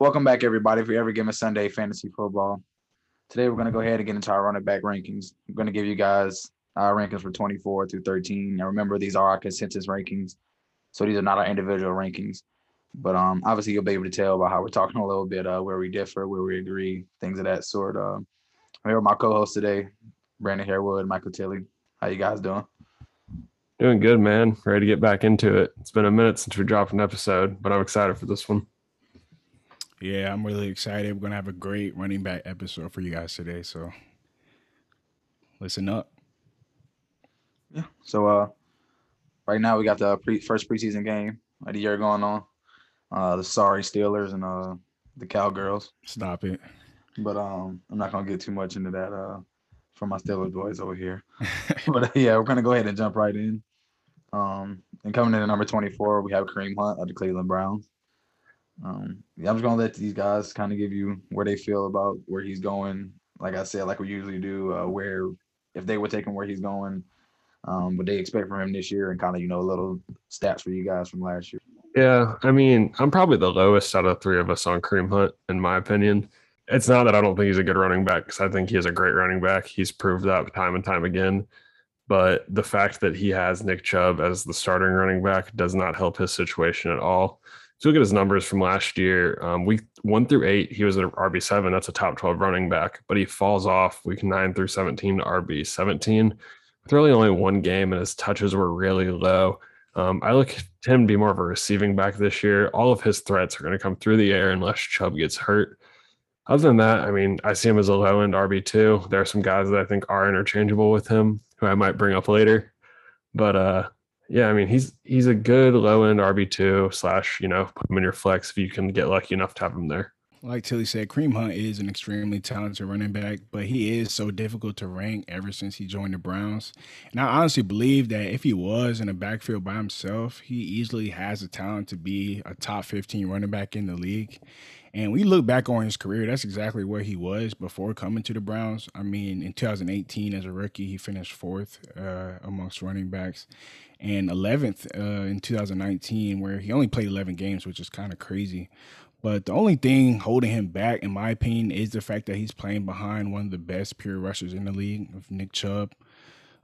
Welcome back, everybody, for every game of Sunday fantasy football. Today, we're going to go ahead and get into our running back rankings. I'm going to give you guys our rankings for 24 through 13. Now, remember, these are our consensus rankings, so these are not our individual rankings. But um, obviously, you'll be able to tell by how we're talking a little bit uh, where we differ, where we agree, things of that sort. Uh, I'm here with my co-host today, Brandon Harewood, Michael Tilley. How you guys doing? Doing good, man. Ready to get back into it. It's been a minute since we dropped an episode, but I'm excited for this one. Yeah, I'm really excited. We're gonna have a great running back episode for you guys today. So listen up. Yeah. So uh right now we got the pre- first preseason game of the year going on. Uh the sorry Steelers and uh the Cowgirls. Stop it. But um I'm not gonna get too much into that uh for my Steelers boys over here. but uh, yeah, we're gonna go ahead and jump right in. Um and coming in at number 24, we have Kareem Hunt of the Cleveland Browns. Um, yeah, I'm just gonna let these guys kind of give you where they feel about where he's going. Like I said, like we usually do, uh, where if they were taking where he's going, um, what they expect from him this year, and kind of you know little stats for you guys from last year. Yeah, I mean, I'm probably the lowest out of three of us on Kareem Hunt, in my opinion. It's not that I don't think he's a good running back because I think he is a great running back. He's proved that time and time again. But the fact that he has Nick Chubb as the starting running back does not help his situation at all If you look at his numbers from last year, um, week one through eight, he was an RB seven. That's a top twelve running back, but he falls off week nine through seventeen to RB seventeen. With really only one game, and his touches were really low. Um, I look to him to be more of a receiving back this year. All of his threats are going to come through the air unless Chubb gets hurt. Other than that, I mean, I see him as a low end RB two. There are some guys that I think are interchangeable with him, who I might bring up later. But uh, yeah, I mean he's he's a good low end RB two slash you know put him in your flex if you can get lucky enough to have him there. Like Tilly said, Kareem Hunt is an extremely talented running back, but he is so difficult to rank ever since he joined the Browns. And I honestly believe that if he was in a backfield by himself, he easily has the talent to be a top 15 running back in the league. And we look back on his career, that's exactly where he was before coming to the Browns. I mean, in 2018, as a rookie, he finished fourth uh, amongst running backs and 11th uh, in 2019, where he only played 11 games, which is kind of crazy. But the only thing holding him back, in my opinion, is the fact that he's playing behind one of the best pure rushers in the league, Nick Chubb.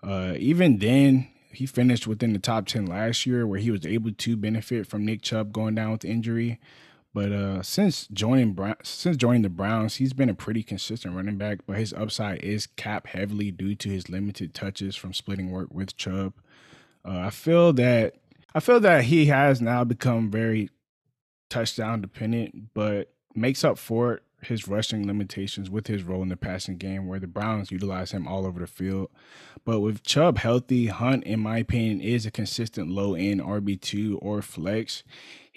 Uh, even then, he finished within the top 10 last year, where he was able to benefit from Nick Chubb going down with injury. But uh, since joining since joining the Browns, he's been a pretty consistent running back. But his upside is cap heavily due to his limited touches from splitting work with Chubb. Uh, I feel that I feel that he has now become very touchdown dependent, but makes up for his rushing limitations with his role in the passing game, where the Browns utilize him all over the field. But with Chubb healthy, Hunt, in my opinion, is a consistent low end RB2 or flex.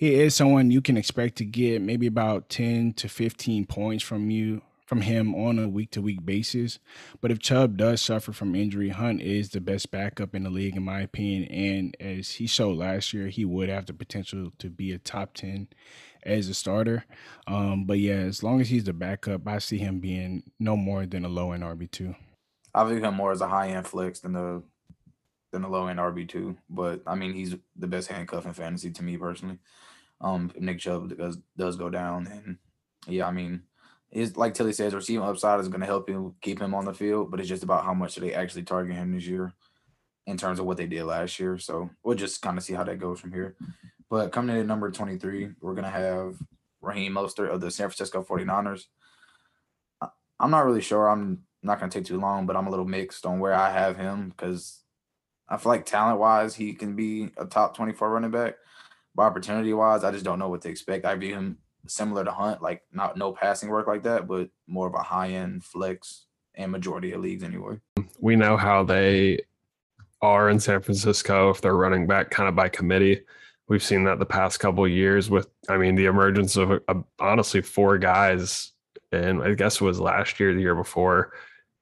He is someone you can expect to get maybe about 10 to 15 points from you from him on a week to week basis. But if Chubb does suffer from injury, Hunt is the best backup in the league, in my opinion. And as he showed last year, he would have the potential to be a top 10 as a starter. Um, but yeah, as long as he's the backup, I see him being no more than a low end RB2. I view him more as a high end flex than the than a low end RB two. But I mean, he's the best handcuff in fantasy to me personally. Um, Nick Chubb does does go down, And yeah, I mean, is like Tilly says, receiving upside is going to help him keep him on the field, but it's just about how much they actually target him this year in terms of what they did last year. So we'll just kind of see how that goes from here. But coming in at number 23, we're going to have Raheem Mostert of the San Francisco 49ers. I'm not really sure. I'm not going to take too long, but I'm a little mixed on where I have him because I feel like talent wise, he can be a top 24 running back. But opportunity wise, I just don't know what to expect. I view him similar to Hunt, like not no passing work like that, but more of a high end flex and majority of leagues anyway. We know how they are in San Francisco if they're running back kind of by committee. We've seen that the past couple years with, I mean, the emergence of uh, honestly four guys, and I guess it was last year, the year before.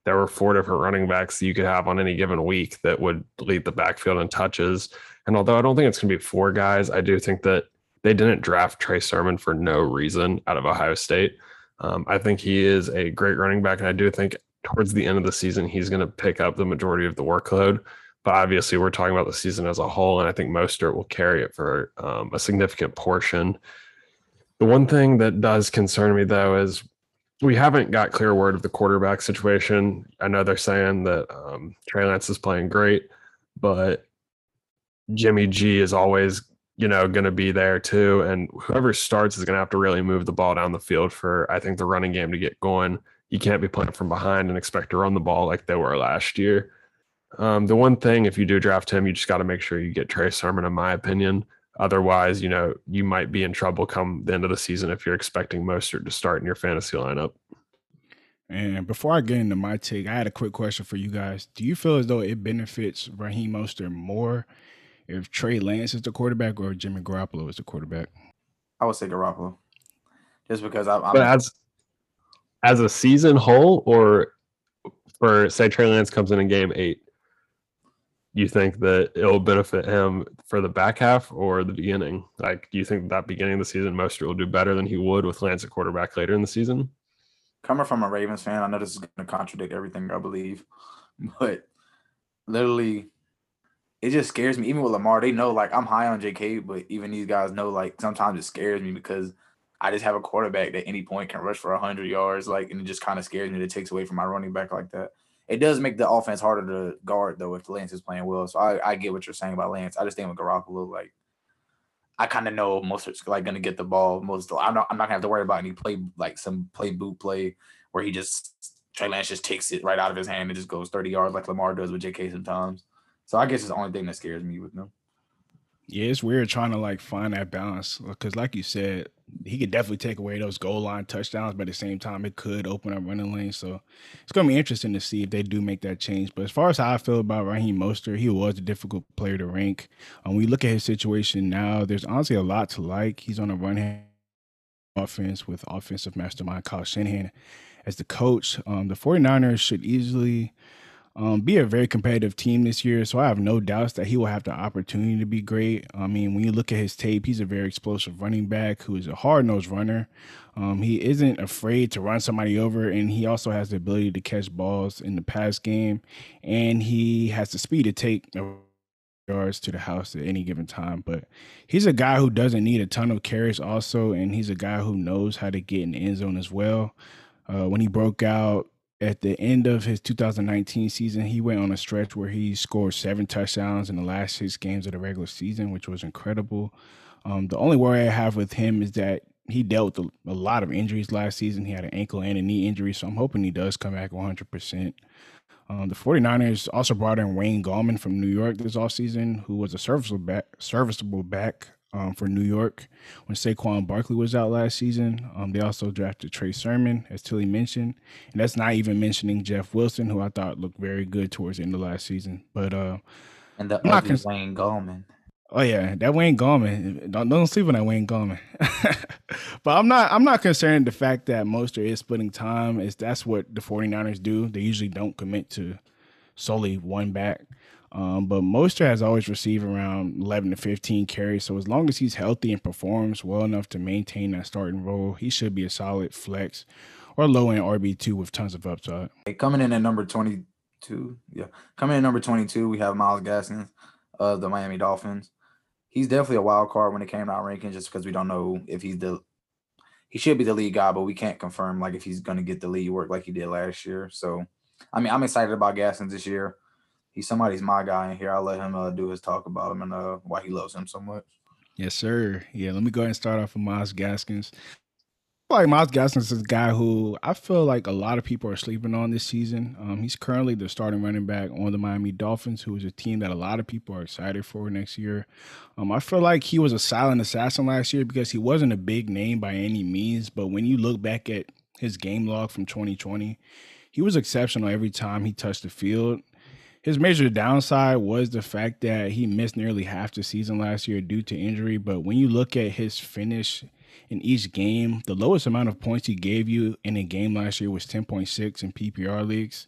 There were four different running backs that you could have on any given week that would lead the backfield in touches. And although I don't think it's going to be four guys, I do think that they didn't draft Trey Sermon for no reason out of Ohio State. Um, I think he is a great running back, and I do think towards the end of the season, he's going to pick up the majority of the workload. But obviously, we're talking about the season as a whole, and I think Mostert will carry it for um, a significant portion. The one thing that does concern me, though, is we haven't got clear word of the quarterback situation. I know they're saying that um, Trey Lance is playing great, but Jimmy G is always, you know, going to be there too. And whoever starts is going to have to really move the ball down the field for, I think, the running game to get going. You can't be playing from behind and expect to run the ball like they were last year. Um, the one thing, if you do draft him, you just got to make sure you get Trey Sermon, in my opinion. Otherwise, you know, you might be in trouble come the end of the season if you're expecting Mostert to start in your fantasy lineup. And before I get into my take, I had a quick question for you guys. Do you feel as though it benefits Raheem Mostert more if Trey Lance is the quarterback or Jimmy Garoppolo is the quarterback? I would say Garoppolo, just because I, I'm. But as as a season whole, or for say Trey Lance comes in in game eight, you think that it'll benefit him for the back half or the beginning? Like, do you think that beginning of the season, Mostert will do better than he would with Lance at quarterback later in the season? Coming from a Ravens fan, I know this is going to contradict everything I believe, but literally, it just scares me. Even with Lamar, they know like I'm high on JK, but even these guys know like sometimes it scares me because I just have a quarterback that any point can rush for hundred yards, like, and it just kind of scares me. That it takes away from my running back like that it does make the offense harder to guard though if Lance is playing well. So I, I get what you're saying about Lance. I just think with Garoppolo, like I kind of know most of it's like gonna get the ball most. I'm not I'm not gonna have to worry about any play like some play boot play where he just Trey Lance just takes it right out of his hand and just goes 30 yards like Lamar does with JK sometimes. So I guess it's the only thing that scares me with them. Yeah, it's weird trying to like find that balance because, like you said, he could definitely take away those goal line touchdowns, but at the same time, it could open up running lanes. So it's going to be interesting to see if they do make that change. But as far as how I feel about Raheem Mostert, he was a difficult player to rank. Um, when we look at his situation now, there's honestly a lot to like. He's on a run offense with offensive mastermind Kyle Shanahan as the coach. Um, the 49ers should easily um, be a very competitive team this year. So I have no doubts that he will have the opportunity to be great. I mean, when you look at his tape, he's a very explosive running back who is a hard nosed runner. Um, he isn't afraid to run somebody over, and he also has the ability to catch balls in the pass game, and he has the speed to take yards to the house at any given time. But he's a guy who doesn't need a ton of carries, also, and he's a guy who knows how to get in the end zone as well. Uh, when he broke out at the end of his 2019 season, he went on a stretch where he scored seven touchdowns in the last six games of the regular season, which was incredible. Um, the only worry I have with him is that he dealt with a, a, lot of injuries last season. He had an ankle and a knee injury, so I'm hoping he does come back 100%. Um, the 49ers also brought in Wayne Gallman from New York this offseason, who was a serviceable back, serviceable back um, for New York when Saquon Barkley was out last season. Um, they also drafted Trey Sermon, as Tilly mentioned, and that's not even mentioning Jeff Wilson, who I thought looked very good towards the end of last season. But uh, and the other cons- Wayne Gallman. Oh yeah, that Wayne Gallman. Don't don't sleep on that Wayne Gallman. but I'm not I'm not concerned the fact that Mostert is splitting time. Is that's what the 49ers do. They usually don't commit to solely one back. Um, but Mostert has always received around 11 to 15 carries. So as long as he's healthy and performs well enough to maintain that starting role, he should be a solid flex or low end RB2 with tons of upside. Hey, coming in at number 22, yeah, coming in number 22, we have Myles Gaskins of the Miami Dolphins. He's definitely a wild card when it came to our rankings, just because we don't know if he's the he should be the lead guy, but we can't confirm like if he's to get the lead work like he did last year. So, I mean, I'm excited about Gaskins this year he's somebody's my guy in here. I'll let him uh, do his talk about him and uh, why he loves him so much. Yes, sir. Yeah, let me go ahead and start off with Myles Gaskins. Like Myles Gaskins is a guy who I feel like a lot of people are sleeping on this season. Um, he's currently the starting running back on the Miami Dolphins, who is a team that a lot of people are excited for next year. Um, I feel like he was a silent assassin last year because he wasn't a big name by any means. But when you look back at his game log from 2020, he was exceptional every time he touched the field. His major downside was the fact that he missed nearly half the season last year due to injury. But when you look at his finish in each game, the lowest amount of points he gave you in a game last year was 10.6 in PPR leagues.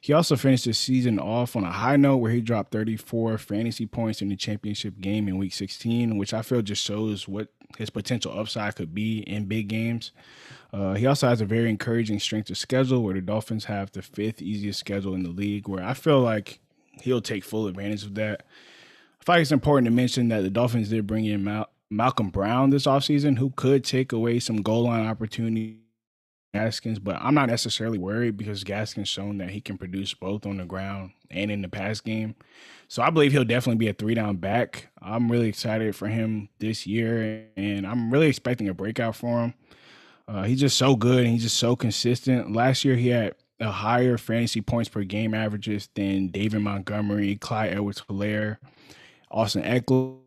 He also finished the season off on a high note where he dropped 34 fantasy points in the championship game in week 16, which I feel just shows what his potential upside could be in big games. Uh, he also has a very encouraging strength of schedule where the Dolphins have the fifth easiest schedule in the league, where I feel like he'll take full advantage of that. I feel like it's important to mention that the Dolphins did bring in Mal- Malcolm Brown this offseason, who could take away some goal line opportunity Gaskins, but I'm not necessarily worried because Gaskins shown that he can produce both on the ground and in the pass game. So I believe he'll definitely be a three down back. I'm really excited for him this year, and I'm really expecting a breakout for him. Uh, he's just so good and he's just so consistent. Last year he had a higher fantasy points per game averages than David Montgomery, Clyde Edwards Helaire, Austin Ekeler,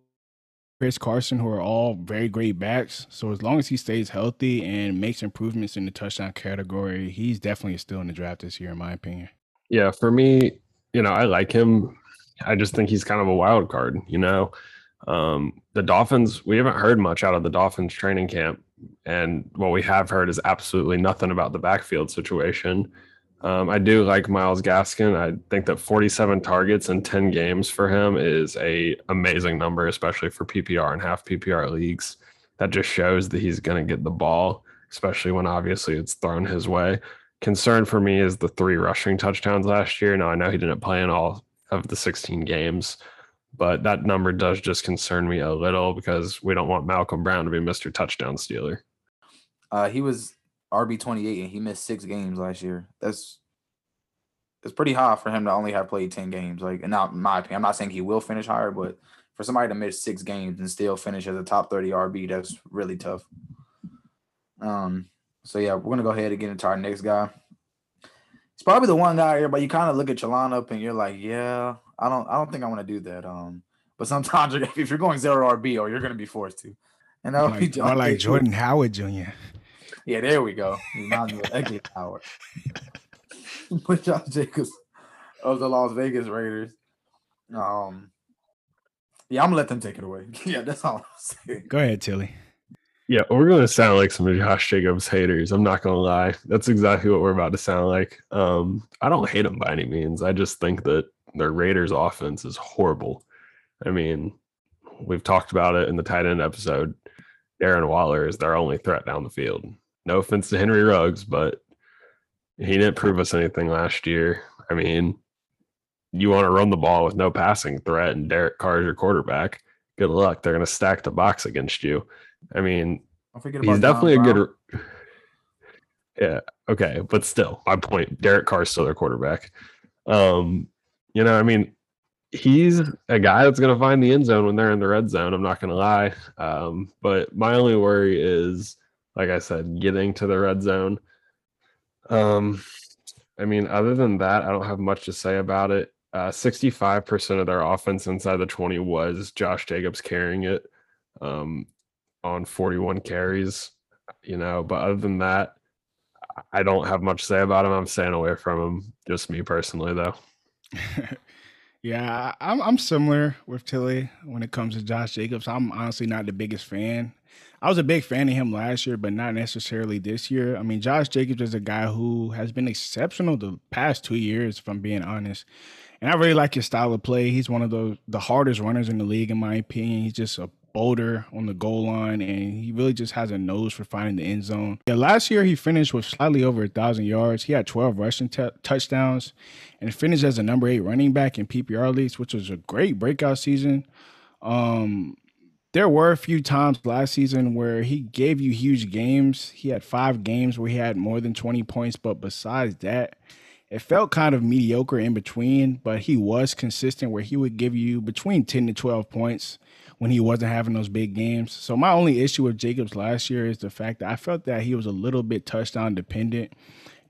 Chris Carson, who are all very great backs. So as long as he stays healthy and makes improvements in the touchdown category, he's definitely still in the draft this year, in my opinion. Yeah, for me, you know, I like him. I just think he's kind of a wild card, you know. Um, the Dolphins, we haven't heard much out of the Dolphins training camp and what we have heard is absolutely nothing about the backfield situation. Um, I do like Myles Gaskin. I think that 47 targets in 10 games for him is a amazing number, especially for PPR and half PPR leagues. That just shows that he's going to get the ball, especially when obviously it's thrown his way. Concern for me is the three rushing touchdowns last year. Now I know he didn't play in all of the 16 games, but that number does just concern me a little because we don't want Malcolm Brown to be Mr. Touchdown Stealer. Uh, he was RB twenty eight and he missed six games last year. That's it's pretty high for him to only have played ten games. Like, and not my opinion, I'm not saying he will finish higher, but for somebody to miss six games and still finish as a top thirty RB, that's really tough. Um. So yeah, we're gonna go ahead and get into our next guy. It's probably the one guy here, but you kind of look at your lineup and you're like, yeah, I don't I don't think I want to do that. Um, but sometimes if you're going zero RB, or you're going to be forced to. And that like, or like Jordan Howard Jr. Yeah, there we go. Reminds me of Howard. Put Josh Jacobs of the Las Vegas Raiders. Um, yeah, I'm gonna let them take it away. yeah, that's all I'm saying. Go ahead, Tilly. Yeah, we're going to sound like some Josh Jacobs haters. I'm not going to lie. That's exactly what we're about to sound like. Um, I don't hate him by any means. I just think that their Raiders offense is horrible. I mean, we've talked about it in the tight end episode. Darren Waller is their only threat down the field. No offense to Henry Ruggs, but he didn't prove us anything last year. I mean, you want to run the ball with no passing threat and Derek Carr is your quarterback. Good luck. They're going to stack the box against you. I mean, he's definitely a good. Yeah. Okay. But still, my point Derek Carr is still their quarterback. Um, you know, I mean, he's a guy that's going to find the end zone when they're in the red zone. I'm not going to lie. Um, but my only worry is, like I said, getting to the red zone. Um, I mean, other than that, I don't have much to say about it. Uh, 65% of their offense inside the 20 was Josh Jacobs carrying it um, on 41 carries, you know. But other than that, I don't have much to say about him. I'm staying away from him, just me personally, though. Yeah, I'm I'm similar with Tilly when it comes to Josh Jacobs. I'm honestly not the biggest fan. I was a big fan of him last year, but not necessarily this year. I mean, Josh Jacobs is a guy who has been exceptional the past two years, if I'm being honest. And I really like his style of play. He's one of the the hardest runners in the league, in my opinion. He's just a boulder on the goal line, and he really just has a nose for finding the end zone. Yeah, last year he finished with slightly over a thousand yards. He had 12 rushing t- touchdowns, and finished as a number eight running back in PPR leagues, which was a great breakout season. Um, there were a few times last season where he gave you huge games. He had five games where he had more than 20 points, but besides that, it felt kind of mediocre in between, but he was consistent where he would give you between 10 to 12 points when he wasn't having those big games. So my only issue with Jacobs last year is the fact that I felt that he was a little bit touchdown dependent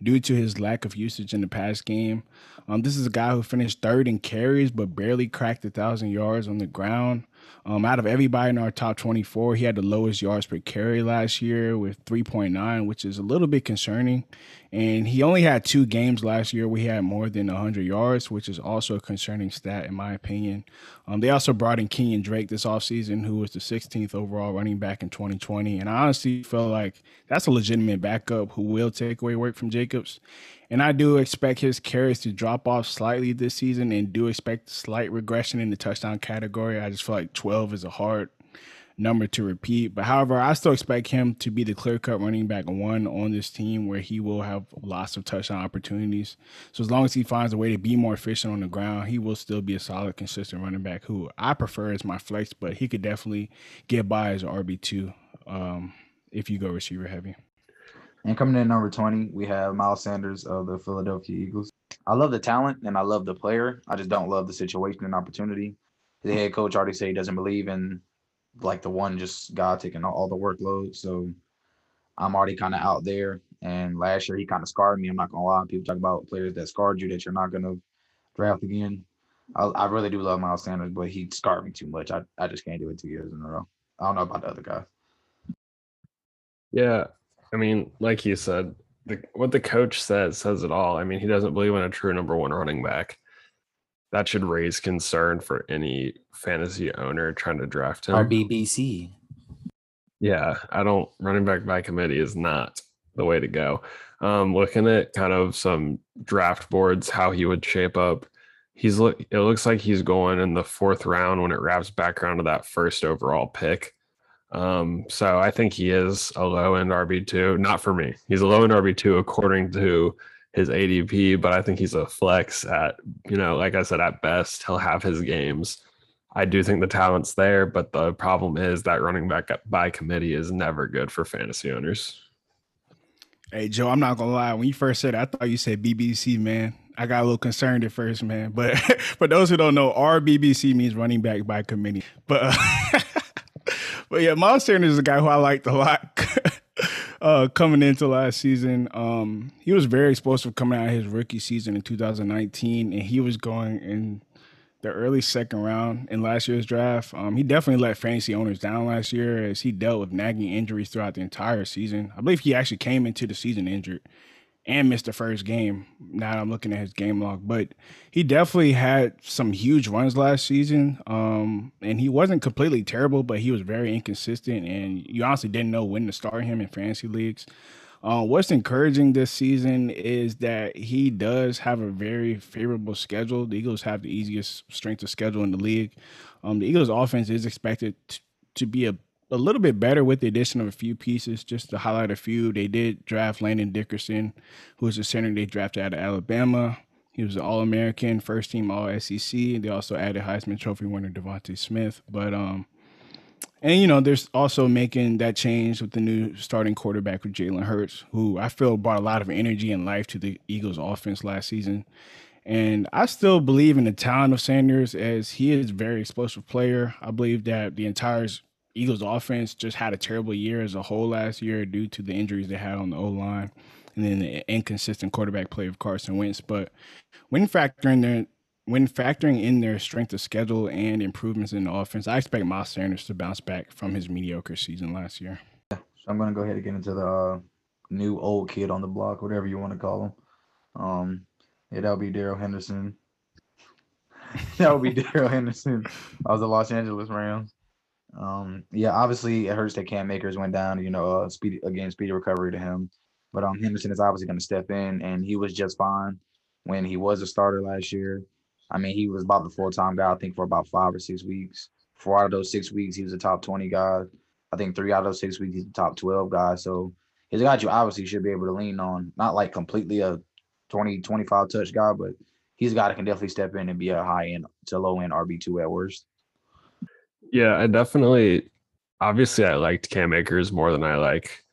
due to his lack of usage in the past game. Um, this is a guy who finished third in carries but barely cracked a thousand yards on the ground. Um, out of everybody in our top 24, he had the lowest yards per carry last year with 3.9, which is a little bit concerning. And he only had two games last year where he had more than 100 yards, which is also a concerning stat, in my opinion. Um, they also brought in Kenyan Drake this offseason, who was the 16th overall running back in 2020. And I honestly felt like that's a legitimate backup who will take away work from Jacobs. And I do expect his carries to drop off slightly this season and do expect slight regression in the touchdown category. I just feel like 12 is a hard number to repeat. But however, I still expect him to be the clear cut running back one on this team where he will have lots of touchdown opportunities. So as long as he finds a way to be more efficient on the ground, he will still be a solid, consistent running back who I prefer as my flex, but he could definitely get by as RB2 um, if you go receiver heavy. And coming in number 20, we have Miles Sanders of the Philadelphia Eagles. I love the talent and I love the player. I just don't love the situation and opportunity. The head coach already said he doesn't believe in like the one just guy taking all, the workload. So I'm already kind of out there. And last year he kind of scarred me. I'm not gonna lie. People talk about players that scarred you that you're not gonna draft again. I, I really do love Miles Sanders, but he scarred me too much. I, I just can't do it two years in a row. I don't know about the other guys. Yeah, I mean, like you said, the, what the coach says says it all. I mean, he doesn't believe in a true number one running back. That should raise concern for any fantasy owner trying to draft him. RBBC. Yeah, I don't running back by committee is not the way to go. Um, looking at kind of some draft boards, how he would shape up. He's look. It looks like he's going in the fourth round when it wraps back around to that first overall pick. Um, so I think he is a low end RB two. Not for me. He's a low end RB two according to his ADP, but I think he's a flex at you know, like I said, at best he'll have his games. I do think the talent's there, but the problem is that running back by committee is never good for fantasy owners. Hey Joe, I'm not gonna lie. When you first said, it, I thought you said BBC, man. I got a little concerned at first, man. But for those who don't know, RBBC means running back by committee. But uh, but yeah, Miles Sanders is a guy who I liked a lot uh, coming into last season. Um, he was very explosive coming out of his rookie season in 2019, and he was going in the early second round in last year's draft. Um, he definitely let fantasy owners down last year as he dealt with nagging injuries throughout the entire season. I believe he actually came into the season injured and missed the first game. Now I'm looking at his game log, but he definitely had some huge runs last season. Um, and he wasn't completely terrible, but he was very inconsistent, and you honestly didn't know when to start him in fantasy leagues. Uh, what's encouraging this season is that he does have a very favorable schedule. The Eagles have the easiest strength of schedule in the league. Um, the Eagles' offense is expected t- to be a a little bit better with the addition of a few pieces. Just to highlight a few, they did draft Landon Dickerson, who was a center they drafted out of Alabama. He was an All American, first team All SEC. They also added Heisman Trophy winner DeVonta Smith. But um, and you know, there's also making that change with the new starting quarterback with Jalen Hurts, who I feel brought a lot of energy and life to the Eagles offense last season. And I still believe in the talent of Sanders as he is a very explosive player. I believe that the entire Eagles offense just had a terrible year as a whole last year due to the injuries they had on the O line and then the inconsistent quarterback play of Carson Wentz. But when factoring their when factoring in their strength of schedule and improvements in the offense, I expect Miles Sanders to bounce back from his mediocre season last year. Yeah, so I'm gonna go ahead and get into the uh, new old kid on the block, whatever you want to call him. Um, yeah, that'll be Darrell Henderson. that would be Darrell Henderson of the Los Angeles Rams. Um, yeah, obviously it hurts that Cam Akers went down. You know, uh, speedy again, speedy recovery to him. But um, Henderson is obviously going to step in, and he was just fine when he was a starter last year. I mean, he was about the full time guy. I think for about five or six weeks. Four out of those six weeks, he was a top twenty guy. I think three out of those six weeks, he's the top twelve guy. So he's a guy you obviously should be able to lean on. Not like completely a 20, 25 touch guy, but he's a guy that can definitely step in and be a high end to low end RB two at worst. Yeah, I definitely. Obviously, I liked Cam Akers more than I like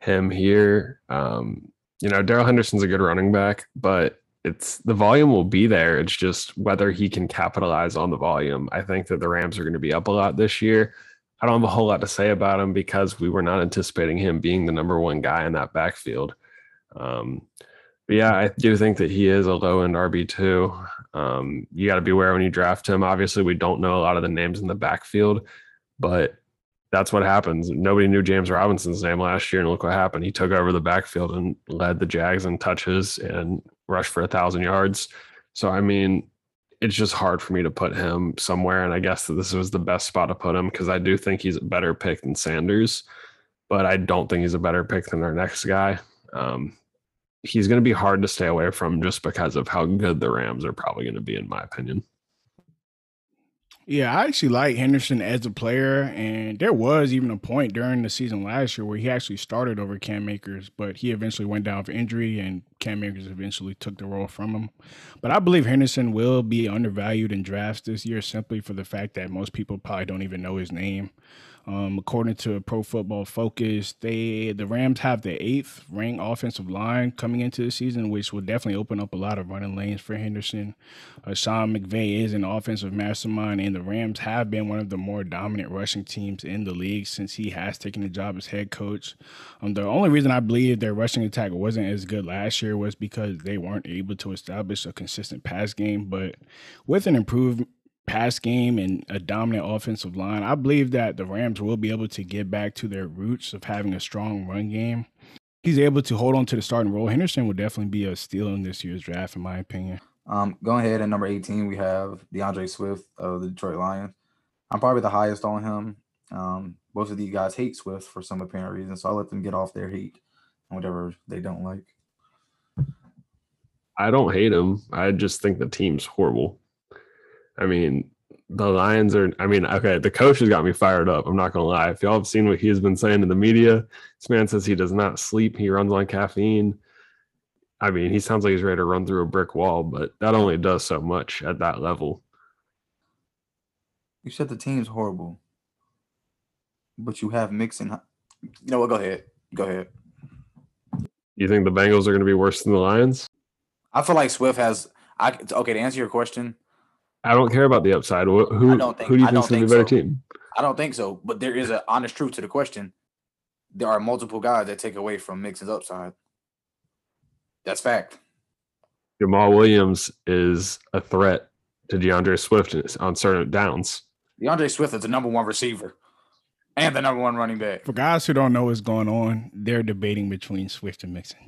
him here. Um, you know, Darrell Henderson's a good running back, but it's the volume will be there. It's just whether he can capitalize on the volume. I think that the Rams are going to be up a lot this year. I don't have a whole lot to say about him because we were not anticipating him being the number one guy in that backfield. Um, yeah, I do think that he is a low end RB two. Um, you got to be aware when you draft him. Obviously, we don't know a lot of the names in the backfield, but that's what happens. Nobody knew James Robinson's name last year, and look what happened. He took over the backfield and led the Jags in touches and rushed for a thousand yards. So I mean, it's just hard for me to put him somewhere. And I guess that this was the best spot to put him because I do think he's a better pick than Sanders, but I don't think he's a better pick than our next guy. Um, he's going to be hard to stay away from just because of how good the Rams are probably going to be, in my opinion. Yeah, I actually like Henderson as a player, and there was even a point during the season last year where he actually started over Cam Akers, but he eventually went down for injury, and Cam Akers eventually took the role from him. But I believe Henderson will be undervalued in drafts this year simply for the fact that most people probably don't even know his name. Um, according to Pro Football Focus, they the Rams have the eighth ranked offensive line coming into the season, which will definitely open up a lot of running lanes for Henderson. Uh, Sean McVay is an offensive mastermind, and the Rams have been one of the more dominant rushing teams in the league since he has taken the job as head coach. Um, the only reason I believe their rushing attack wasn't as good last year was because they weren't able to establish a consistent pass game, but with an improved pass game and a dominant offensive line, I believe that the Rams will be able to get back to their roots of having a strong run game. He's able to hold on to the starting role. Henderson will definitely be a steal in this year's draft, in my opinion. Um, going ahead at number 18, we have D'Andre Swift of the Detroit Lions. I'm probably the highest on him. Um, both of these guys hate Swift for some apparent reason, so I'll let them get off their hate and whatever they don't like. I don't hate him. I just think the team's horrible. I mean, the Lions are. I mean, okay, the coach has got me fired up. I'm not gonna lie. If y'all have seen what he has been saying in the media, this man says he does not sleep. He runs on caffeine. I mean, he sounds like he's ready to run through a brick wall, but that only does so much at that level. You said the team's horrible, but you have mixing. You know what? Go ahead. Go ahead. You think the Bengals are going to be worse than the Lions? I feel like Swift has. I okay to answer your question. I don't care about the upside. Who, who, don't think- who do you I think's going to be a better so. team? I don't think so, but there is an honest truth to the question. There are multiple guys that take away from Mixon's upside. That's fact. Jamaal Williams is a threat to D'Andre Swift on certain downs. D'Andre Swift is the number one receiver and the number one running back. For guys who don't know what's going on, they're debating between Swift and Mixon.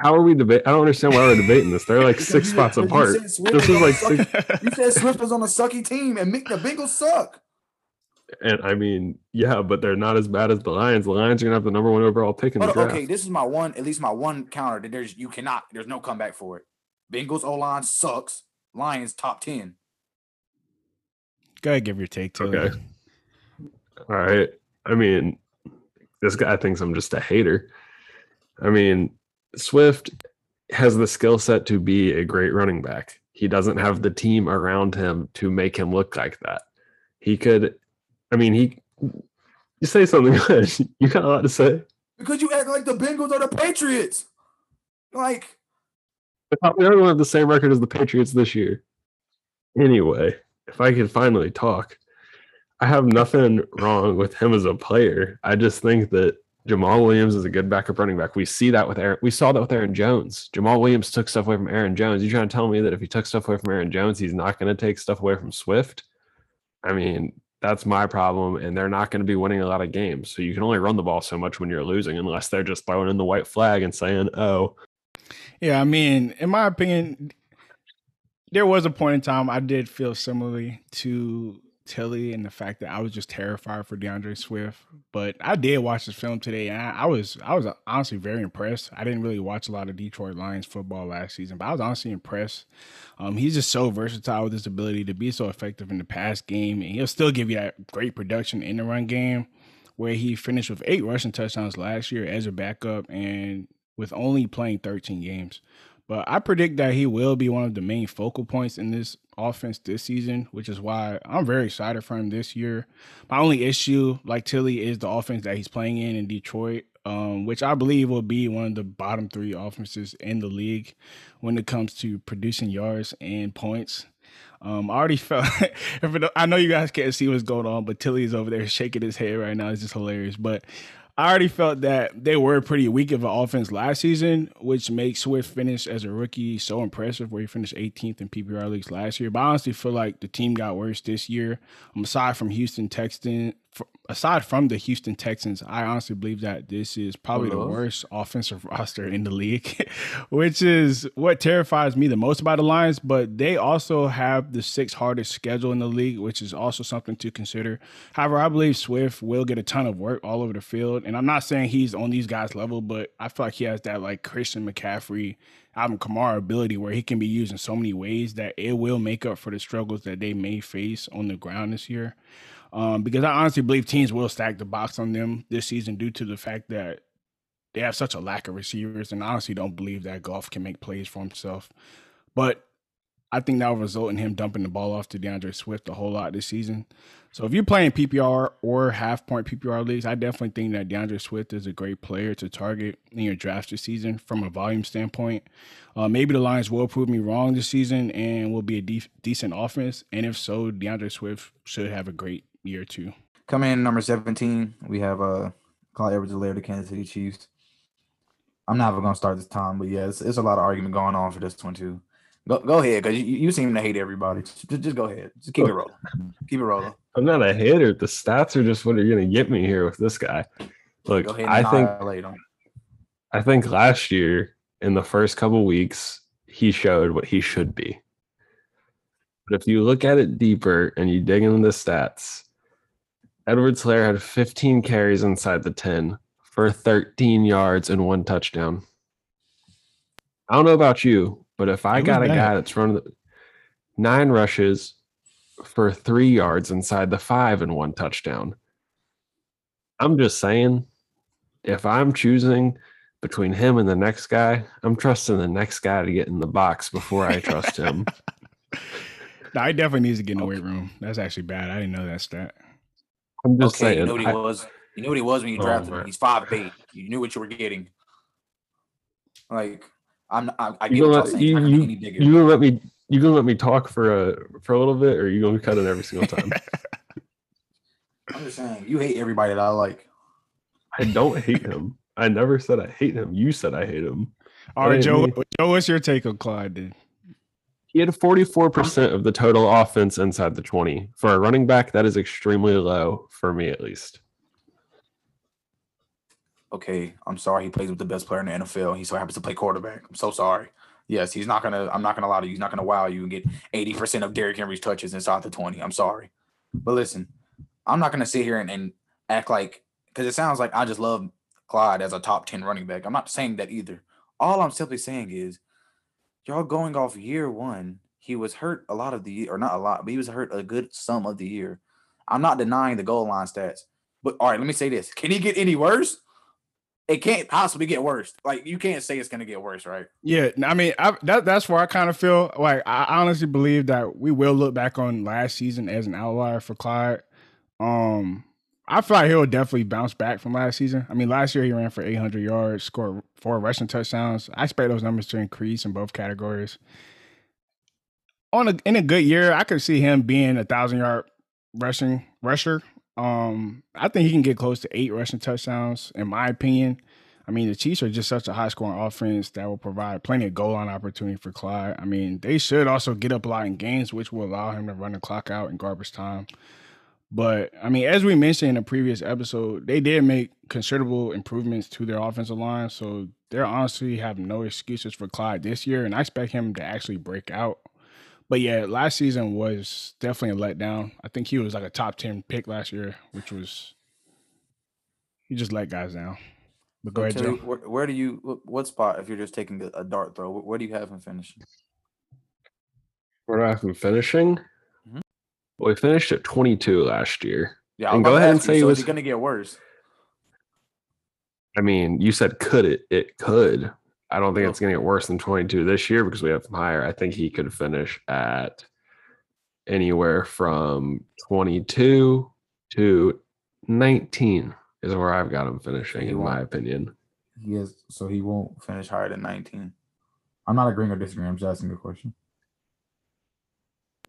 How are we debate? I don't understand why we're debating this. They're like six spots apart. Swift This is like six, You said Swift was on a sucky team, and Mick, the Bengals suck. and I mean, yeah, but they're not as bad as the Lions. The Lions are gonna have the number one overall pick in the draft. okay, this is my one, at least my one counter that there's you cannot, there's no comeback for it. Bengals O line sucks. Lions top ten. Go ahead, give your take to Okay. All right. I mean, this guy thinks I'm just a hater. I mean, Swift has the skill set to be a great running back. He doesn't have the team around him to make him look like that. He could, I mean, he, you say something good. You got a lot to say. Because you act like the Bengals are the Patriots. Like, We to have the same record as the Patriots this year. Anyway, if I could finally talk, I have nothing wrong with him as a player. I just think that Jamaal Williams is a good backup running back. We see that with Aaron. We saw that with Aaron Jones. Jamaal Williams took stuff away from Aaron Jones. You trying to tell me that if he took stuff away from Aaron Jones, he's not going to take stuff away from Swift? I mean, that's my problem, and they're not going to be winning a lot of games. So you can only run the ball so much when you're losing, unless they're just throwing in the white flag and saying, "Oh, Yeah, I mean, in my opinion, there was a point in time I did feel similarly to Tilly and the fact that I was just terrified for D'Andre Swift. But I did watch this film today, and I, I was I was honestly very impressed. I didn't really watch a lot of Detroit Lions football last season, but I was honestly impressed. Um, he's just so versatile with his ability to be so effective in the pass game, and he'll still give you that great production in the run game. Where he finished with eight rushing touchdowns last year as a backup, and with only playing 13 games. But I predict that he will be one of the main focal points in this offense this season, which is why I'm very excited for him this year. My only issue, like Tilly, is the offense that he's playing in in Detroit, um, which I believe will be one of the bottom three offenses in the league when it comes to producing yards and points. Um, I already felt. I know you guys can't see what's going on, but Tilly is over there shaking his head right now. It's just hilarious. But I already felt that they were pretty weak of an offense last season, which makes Swift finish as a rookie so impressive, where he finished 18th in PPR leagues last year. But I honestly feel like the team got worse this year. Um, aside from Houston Texans, aside from the Houston Texans, I honestly believe that this is probably Hello? the uh-huh. worst offensive roster in the league, which is what terrifies me the most about the Lions. But they also have the sixth hardest schedule in the league, which is also something to consider. However, I believe Swift will get a ton of work all over the field. And I'm not saying he's on these guys' level, but I feel like he has that like Christian McCaffrey Alvin Kamara ability where he can be used in so many ways that it will make up for the struggles that they may face on the ground this year. Um, because I honestly believe teams will stack the box on them this season due to the fact that they have such a lack of receivers, and I honestly don't believe that Goff can make plays for himself. But I think that will result in him dumping the ball off to D'Andre Swift a whole lot this season. So if you're playing PPR or half point PPR leagues, I definitely think that D'Andre Swift is a great player to target in your draft this season from a volume standpoint. Uh, maybe the Lions will prove me wrong this season and will be a de- decent offense. And if so, D'Andre Swift should have a great year two. Coming in number 17, we have uh Clyde Edwards-Helaire, the Kansas City Chiefs. I'm not even gonna start this time, but yeah, it's, it's a lot of argument going on for this one too. Go, go ahead, because you, you seem to hate everybody. Just, just go ahead. Just keep it rolling. keep it rolling. I'm not a hater. The stats are just what are going to get me here with this guy. Look, Go ahead and I think annihilate 'em. I think last year in the first couple weeks he showed what he should be. But if you look at it deeper and you dig into the stats, Edwards-Helaire had 15 carries inside the 10 for 13 yards and one touchdown. I don't know about you, but if I It got a guy that's running nine rushes for three yards inside the five and one touchdown, I'm just saying, if I'm choosing between him and the next guy, I'm trusting the next guy to get in the box before I trust him. No, he definitely needs to get in the weight room. That's actually bad. I didn't know that stat. I'm just Okay, saying. you know what he I- was. You knew what he was when you Oh, drafted him. He's five eight. You knew what you were getting. Like I'm, I, I you get gonna y'all let, you, I you, any you gonna let me you gonna let me talk for a for a little bit, or you gonna cut it every single time? I'm just saying you hate everybody that I like. I don't hate him. I never said I hate him. You said I hate him. All right, Joe. me. Joe, what's your take on Clyde? Then He had 44% of the total offense inside the 20. For a running back, that is extremely low for me at least. Okay, I'm sorry. He plays with the best player in the NFL. He so happens to play quarterback. I'm so sorry. Yes, he's not gonna. I'm not gonna lie to you. He's not gonna wow you and get 80 percent of Derrick Henry's touches inside the 20. I'm sorry, but listen, I'm not gonna sit here and, and act like because it sounds like I just love Clyde as a top 10 running back. I'm not saying that either. All I'm simply saying is, y'all going off year one. He was hurt a lot of the year, or not a lot, but he was hurt a good sum of the year. I'm not denying the goal line stats, but all right, let me say this: Can he get any worse? It can't possibly get worse. Like you can't say it's gonna get worse, right? Yeah, I mean, I, that that's where I kind of feel like I honestly believe that we will look back on last season as an outlier for Clyde. Um, I feel like he'll definitely bounce back from last season. I mean, last year he ran for 800 yards, scored four rushing touchdowns. I expect those numbers to increase in both categories. On a in a good year, I could see him being a thousand yard rushing rusher. Um, I think he can get close to eight rushing touchdowns, in my opinion. I mean, the Chiefs are just such a high scoring offense that will provide plenty of goal line opportunity for Clyde. I mean, they should also get up a lot in games, which will allow him to run the clock out in garbage time. But I mean, as we mentioned in a previous episode, they did make considerable improvements to their offensive line. So they honestly have no excuses for Clyde this year. And I expect him to actually break out. But yeah, last season was definitely a letdown. I think he was like a top 10 pick last year, which was, he just let guys down. But go So ahead, Joe. where, where do you what, what spot if you're just taking a, a dart throw? Where, where do you have him finishing? Where do I have him finishing? Well, we finished at 22 last year. Yeah, And go ahead and ask you, say he was- gonna get worse? I mean, you said could it? It could. I don't think Oh. it's going to get worse than 22 this year because we have him higher. I think he could finish at anywhere from 22 to 19 is where I've got him finishing, he in my opinion. He is so he won't finish higher than 19. I'm not agreeing or disagreeing. I'm just asking a question.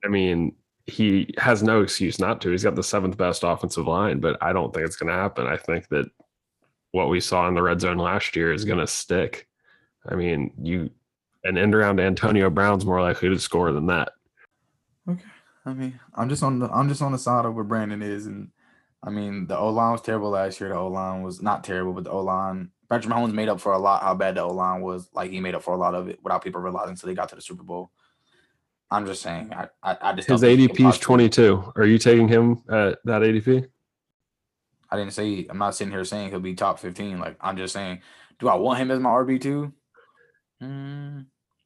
I mean, he has no excuse not to. He's got the seventh best offensive line, but I don't think it's going to happen. I think that what we saw in the red zone last year is going to stick. I mean, you an end around Antonio Brown's more likely to score than that. Okay. I mean, I'm just on the I'm just on the side of where Brandon is, and I mean the O line was terrible last year. The O line was not terrible, but the O line Patrick Mahomes made up for a lot how bad the O line was. Like he made up for a lot of it without people realizing until they got to the Super Bowl. I'm just saying, I I, I just His don't think he can ADP is 22. Are you taking him at that ADP? I didn't say I'm not sitting here saying he'll be top 15. Like I'm just saying, do I want him as my RB two? Mm,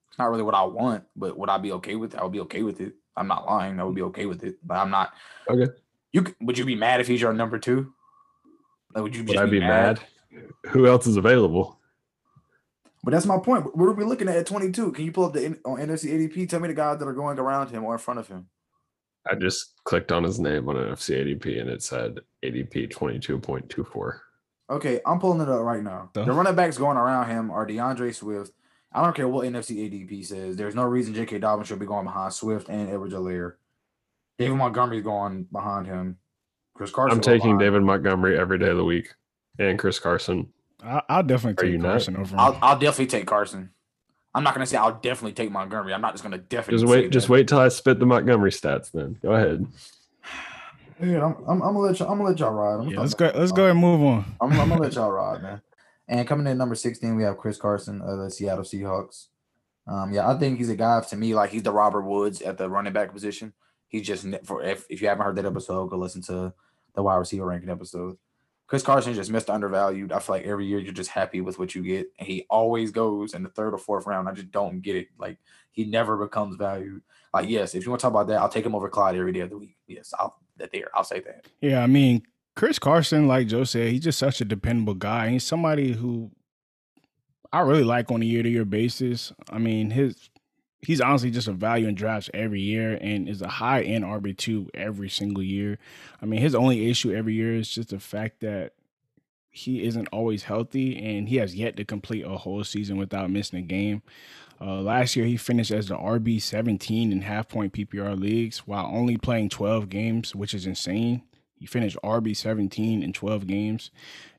It's not really what I want, but would I be okay with it? I would be okay with it. I'm not lying. I would be okay with it, but I'm not. Okay. You would you be mad if he's your number two? Like, would you Would I be mad? Who else is available? But that's my point. What are we looking at at 22? Can you pull up the on NFC ADP? Tell me the guys that are going around him or in front of him. I just clicked on his name on NFC ADP and it said ADP 22.24. Okay, I'm pulling it up right now. Duh. The running backs going around him are D'Andre Swift. I don't care what NFC ADP says. There's no reason J.K. Dobbins should be going behind Swift and Edward Alaire. David Montgomery's going behind him. Chris Carson. I'm taking behind- David Montgomery every day of the week and Chris Carson. I, I'll definitely Are you take not? Carson over. I'll. I'll definitely take Carson. I'm not gonna say I'll definitely take Montgomery. I'm not just gonna definitely Just say wait, just wait till I spit the Montgomery stats then. Go ahead. Yeah, I'm, I'm, I'm gonna let you. I'm gonna let y'all ride. I'm yeah, let's go. Let's go and move on. I'm, I'm gonna let y'all ride, man. And coming in at number 16, we have Chris Carson of the Seattle Seahawks. Um, yeah, I think he's a guy to me like he's the Robert Woods at the running back position. He's just for if, if you haven't heard that episode, go listen to the wide receiver ranking episode. Chris Carson just missed undervalued. I feel like every year you're just happy with what you get, and he always goes in the third or fourth round. I just don't get it. Like he never becomes valued. Like yes, if you want to talk about that, I'll take him over Clyde every day of the week. Yes, I'll that there. I'll say that. Yeah, I mean, Chris Carson, like Joe said, he's just such a dependable guy. He's somebody who I really like on a year to year basis. I mean, his he's honestly just a value in drafts every year and is a high end RB two every single year. I mean, his only issue every year is just the fact that he isn't always healthy and he has yet to complete a whole season without missing a game. Uh, last year, he finished as the RB 17 in half point PPR leagues while only playing 12 games, which is insane. He finished RB 17 in 12 games.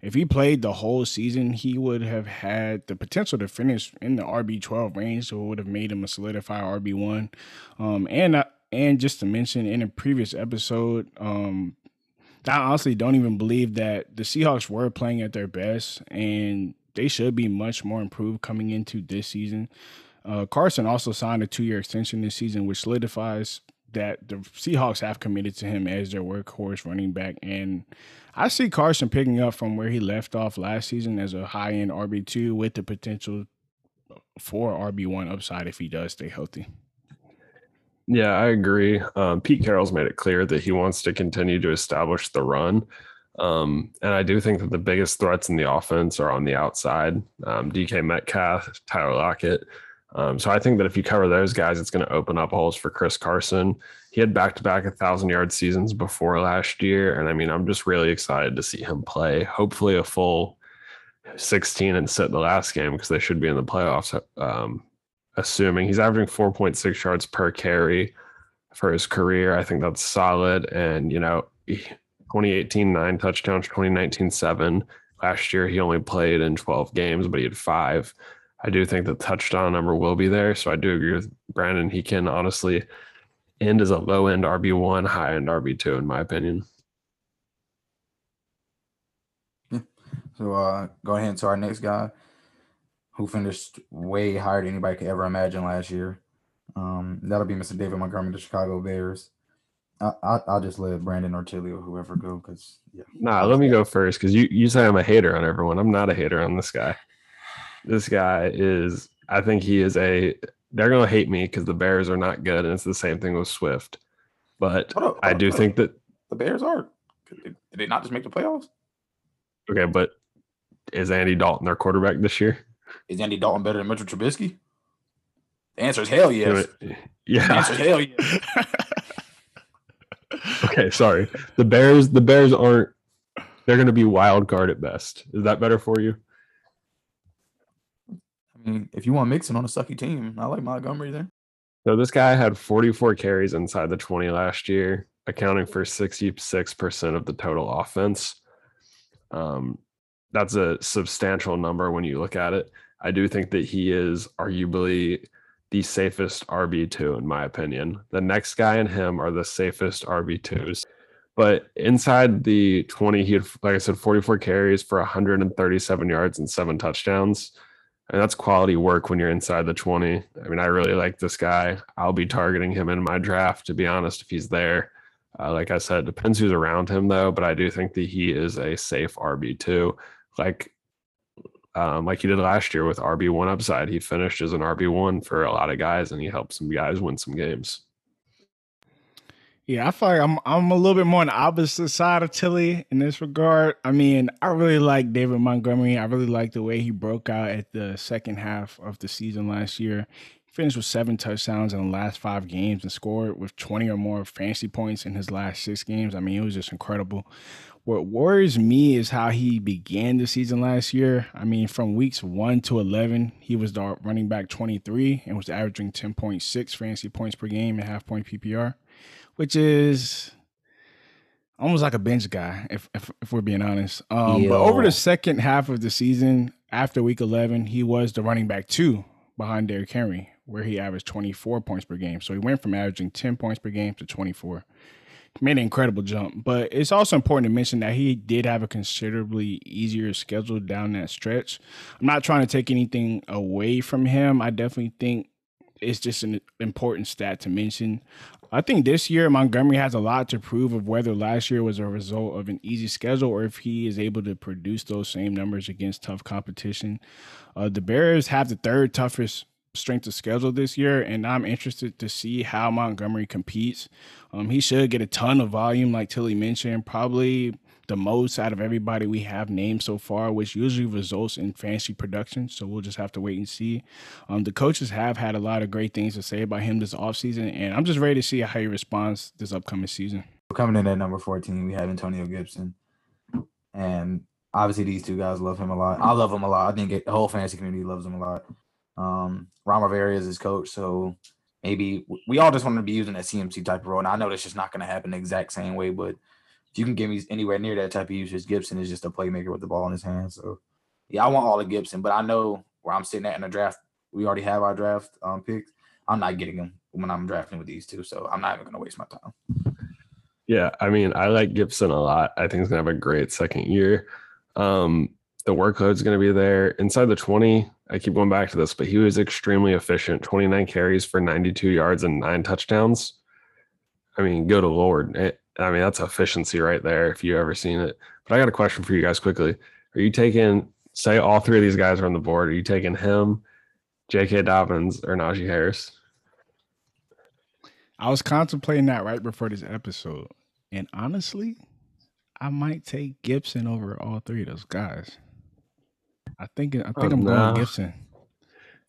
If he played the whole season, he would have had the potential to finish in the RB 12 range, so it would have made him a solidified RB 1. Um, and, and just to mention, in a previous episode, um, I honestly don't even believe that the Seahawks were playing at their best, and they should be much more improved coming into this season. Uh, Carson also signed a two-year extension this season, which solidifies that the Seahawks have committed to him as their workhorse running back. And I see Carson picking up from where he left off last season as a high-end RB two with the potential for RB one upside if he does stay healthy. Yeah, I agree. Um, Pete Carroll's made it clear that he wants to continue to establish the run. Um, and I do think that the biggest threats in the offense are on the outside um, DK Metcalf, Tyler Lockett. Um, so I think that if you cover those guys, it's going to open up holes for Chris Carson. He had back to back 1,000 yard seasons before last year. And I mean, I'm just really excited to see him play. Hopefully, a full 16 and sit the last game because they should be in the playoffs. Um, assuming he's averaging 4.6 yards per carry for his career. I think that's solid. And, you know, 2018, nine touchdowns, 2019, seven. Last year, he only played in 12 games, but he had five. I do think the touchdown number will be there. So I do agree with Brandon. He can honestly end as a low end RB1, high end RB2, in my opinion. So uh, go ahead to our next guy, who finished way higher than anybody could ever imagine last year. Um, that'll be Mr. David Montgomery, the Chicago Bears. I, I, I'll just let Brandon or Tilly or whoever go because yeah. Nah, let me go first because you, you say I'm a hater on everyone. I'm not a hater on this guy. This guy is, I think he is a, they're going to hate me because the Bears are not good. And it's the same thing with Swift. But Hold up, I do up, think up. that, the Bears are. Did they not just make the playoffs? okay, but is Andy Dalton their quarterback this year? Is Andy Dalton better than Mitchell Trubisky? The answer is hell yes. The Yeah. answer is hell yes. Okay, sorry. The Bears, the Bears aren't. They're going to be wild card at best. Is that better for you? Mean, if you want mixing on a sucky team, I like Montgomery there. So this guy had 44 carries inside the 20 last year, accounting for 66% of the total offense. Um, that's a substantial number when you look at it. I do think that he is arguably the safest RB2, in my opinion. The next guy and him are the safest RB2s. But inside the 20, he had, like I said, 44 carries for 137 yards and seven touchdowns. And that's quality work when you're inside the 20. I mean, I really like this guy. I'll be targeting him in my draft, to be honest, if he's there. Uh, like I said, depends who's around him, though. But I do think that he is a safe RB2. Like um, like he did last year with RB one upside. He finished as an RB one for a lot of guys, and he helped some guys win some games. Yeah, I feel like I'm I'm a little bit more on the opposite side of Tilly in this regard. I mean, I really like David Montgomery. I really like the way he broke out at the second half of the season last year. He finished with seven touchdowns in the last five games and scored with 20 or more fantasy points in his last six games. I mean, it was just incredible. What worries me is how he began the season last year. I mean, from weeks one to 11, he was the running back 23 and was averaging 10.6 fantasy points per game and half point PPR which is almost like a bench guy, if if, if we're being honest. Um, but over the second half of the season, after week 11, he was the running back two behind Derrick Henry, where he averaged 24 points per game. So he went from averaging 10 points per game to 24. Made an incredible jump. But it's also important to mention that he did have a considerably easier schedule down that stretch. I'm not trying to take anything away from him. I definitely think it's just an important stat to mention. I think this year Montgomery has a lot to prove of whether last year was a result of an easy schedule or if he is able to produce those same numbers against tough competition. Uh, the Bears have the third toughest strength of schedule this year, and I'm interested to see how Montgomery competes. Um, he should get a ton of volume, like Tilly mentioned, probably the most out of everybody we have named so far, which usually results in fantasy production. So we'll just have to wait and see. Um, the coaches have had a lot of great things to say about him this offseason, and I'm just ready to see how he responds this upcoming season. Coming in at number 14, we have Antonio Gibson. And obviously, these two guys love him a lot. I love him a lot. I think it, the whole fantasy community loves him a lot. Um, Ron Rivera is his coach, so maybe we all just want to be using a CMC type of role. And I know that's just not going to happen the exact same way, but if you can give me anywhere near that type of usage, Gibson is just a playmaker with the ball in his hands. So yeah, I want all of Gibson, but I know where I'm sitting at in the draft. We already have our draft um, picks. I'm not getting him when I'm drafting with these two, so I'm not even going to waste my time. Yeah, I mean, I like Gibson a lot. I think he's going to have a great second year. Um, the workload's going to be there inside the 20. I keep going back to this, but he was extremely efficient 29 carries for 92 yards and nine touchdowns. I mean, go to Lord. It, I mean, that's efficiency right there if you ever seen it. But I got a question for you guys quickly. Are you taking, say, all three of these guys are on the board? Are you taking him, J.K. Dobbins, or Najee Harris? I was contemplating that right before this episode. And honestly, I might take Gibson over all three of those guys. I think I think oh, I'm no. going Gibson.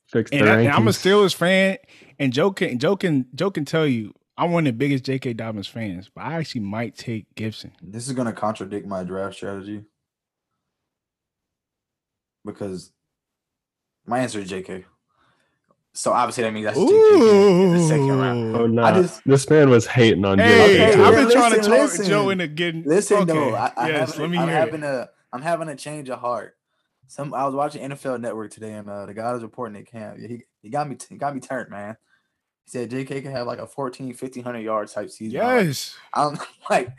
Fix and, I, am a Steelers fan, and Joe can Joe can Joe can tell you I'm one of the biggest J.K. Dobbins fans, but I actually might take Gibson. This is going to contradict my draft strategy because my answer is J.K. So obviously that means that's J.K. in the second round. Oh no! Just, this man was hating on hey, J.K. I've been listen, trying to talk listen, Joe into getting. Listen okay. though, I, I yes, let me I'm hear having it. a I'm having a change of heart. Some I was watching NFL Network today, and uh, the guy was reporting at camp. He he got me he got me turned, man. He said JK can have like a 14, 1500 yard type season. Yes. I'm like,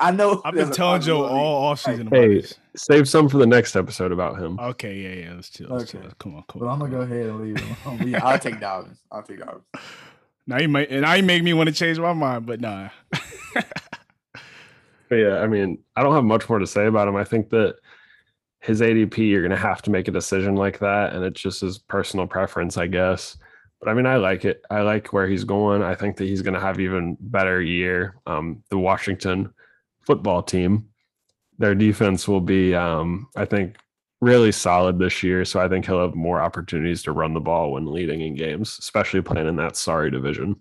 I know. I've been telling Joe all off season. Hey, save some for the next episode about him. Okay, yeah, yeah. Let's chill. Let's okay. chill. Come on, come but on. I'm gonna go ahead and leave him. I'll take Dobbins. I'll take Dobbins. Now you might, and now you make me want to change my mind, but nah. but yeah, I mean, I don't have much more to say about him. I think that his ADP, you're gonna have to make a decision like that, and it's just his personal preference, I guess. But I mean, I like it. I like where he's going. I think that he's going to have even better year. Um, the Washington football team, their defense will be, um, I think, really solid this year. So I think he'll have more opportunities to run the ball when leading in games, especially playing in that sorry division.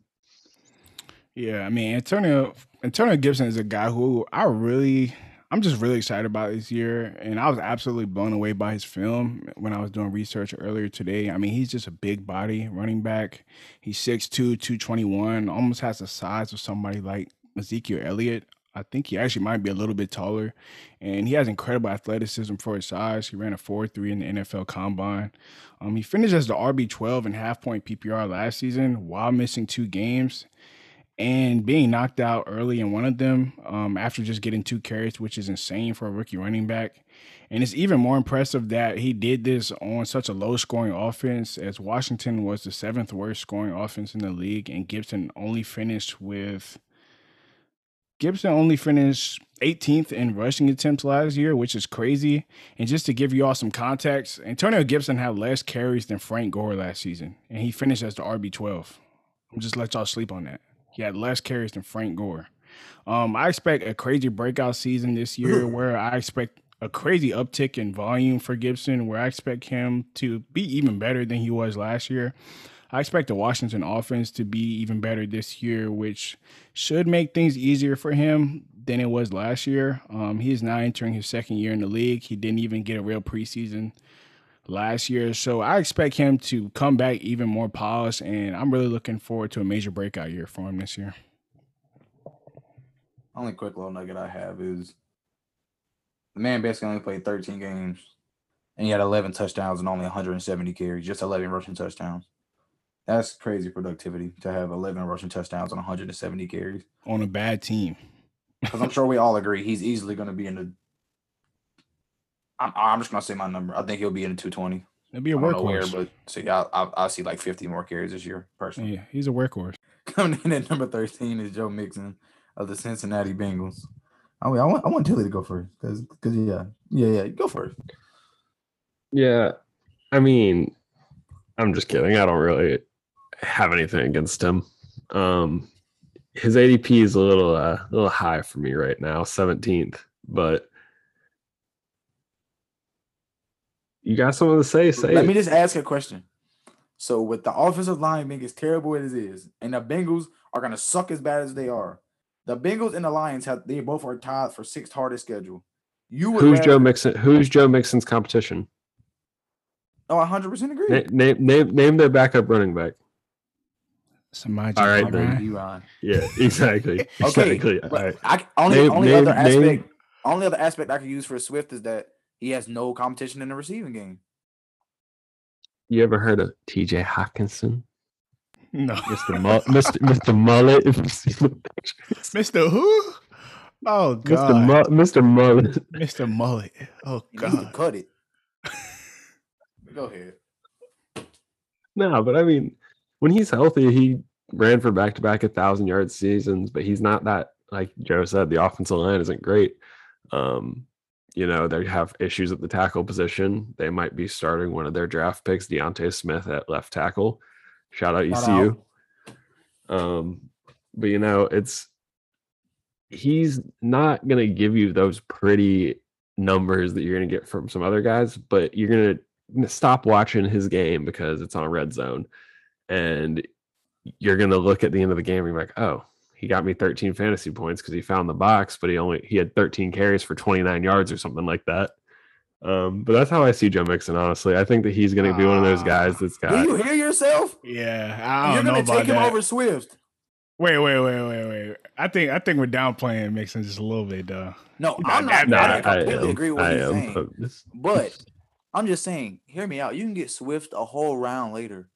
Yeah, I mean, Antonio Antonio Gibson is a guy who I really I'm just really excited about this year, and I was absolutely blown away by his film when I was doing research earlier today. I mean, he's just a big body running back. He's 6'2", 221, almost has the size of somebody like Ezekiel Elliott. I think he actually might be a little bit taller, and he has incredible athleticism for his size. He ran a 4-3 in the NFL Combine. Um, he finished as the RB12 and half point PPR last season while missing two games and being knocked out early in one of them um, after just getting two carries, which is insane for a rookie running back. And it's even more impressive that he did this on such a low scoring offense, as Washington was the seventh worst scoring offense in the league, and Gibson only finished with Gibson only finished 18th in rushing attempts last year, which is crazy. And just to give you all some context, Antonio Gibson had less carries than Frank Gore last season, and he finished as the RB12. I'm just let y'all sleep on that. He had less carries than Frank Gore. Um, I expect a crazy breakout season this year where I expect a crazy uptick in volume for Gibson, where I expect him to be even better than he was last year. I expect the Washington offense to be even better this year, which should make things easier for him than it was last year. Um, he is now entering his second year in the league. He didn't even get a real preseason last year. So I expect him to come back even more polished, and I'm really looking forward to a major breakout year for him this year. Only quick little nugget I have is the man basically only played 13 games and he had 11 touchdowns and only 170 carries, just 11 rushing touchdowns. That's crazy productivity to have 11 rushing touchdowns and 170 carries on a bad team. Because I'm sure we all agree he's easily going to be in the. I'm, I'm just going to say my number. I think he'll be in the 220. It'll be a workhorse. Where, but so yeah, I, I, see like 50 more carries this year personally. Yeah, he's a workhorse. Coming in at number 13 is Joe Mixon of the Cincinnati Bengals. I mean, I want I want Tilly to go first because because yeah yeah yeah go first. Yeah, I mean, I'm just kidding. I don't really have anything against him. Um, his ADP is a little uh, a little high for me right now, 17th, but you got something to say? Say Let it. me just ask a question. So, with the offensive line being as terrible as it is, and the Bengals are going to suck as bad as they are, the Bengals and the Lions have they both are tied for sixth hardest schedule. You who's rather, Joe Mixon? Who's Joe Mixon's competition? Oh, I hundred percent agree. Name, name name their backup running back. Samaje All right, then. Yeah, exactly. okay, exactly. All right. I, only name, only name, other aspect name. only other aspect I could use for Swift is that he has no competition in the receiving game. You ever heard of T.J. Hockenson? No. Mr. Mull- Mr. Mr. Mullet. Mr. Who? Oh God. Mr. Mu- Mr. Mullet. Mr. Mullet. Oh God. cut it. Go ahead. No, but I mean, when he's healthy, he ran for back to back a thousand yard seasons, but he's not that like Joe said, the offensive line isn't great. Um, you know, they have issues at the tackle position. They might be starting one of their draft picks, D'Ante Smith at left tackle. Shout out ECU. Um, but you know, it's he's not gonna give you those pretty numbers that you're gonna get from some other guys, but you're gonna stop watching his game because it's on red zone and you're gonna look at the end of the game and you're like, oh, he got me 13 fantasy points because he found the box, but he only he had 13 carries for 29 yards or something like that. Um, but that's how I see Joe Mixon. Honestly, I think that he's going to be one of those guys that's got. Do you hear yourself? Yeah, I don't You're going to take him that. over Swift. Wait, wait, wait, wait, wait. I think I think we're downplaying Mixon just a little bit, though. No, I'm not. Nah, I completely agree with what I you're am, saying. But, but I'm just saying, hear me out. You can get Swift a whole round later.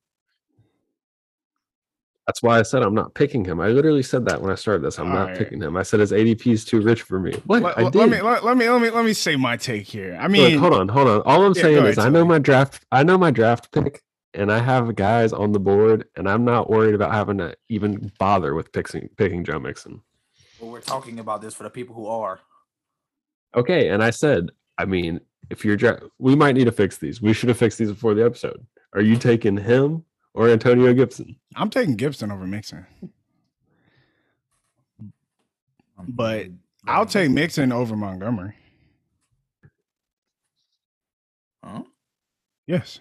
That's why I said I'm not picking him. I literally said that when I started this. I'm All not right. picking him. I said his ADP is too rich for me. What? Let, I did. Let me let, let, me let me let me say my take here. I mean, Look, hold on, hold on. All I'm yeah, saying is ahead, I know my draft. I know my draft pick, and I have guys on the board, and I'm not worried about having to even bother with picking picking Joe Mixon. Well, we're talking about this for the people who are. Okay, and I said, I mean, if you're draft, we might need to fix these. We should have fixed these before the episode. Are you taking him or Antonio Gibson? I'm taking Gibson over Mixon. But I'll take Mixon over Montgomery. Huh? Yes.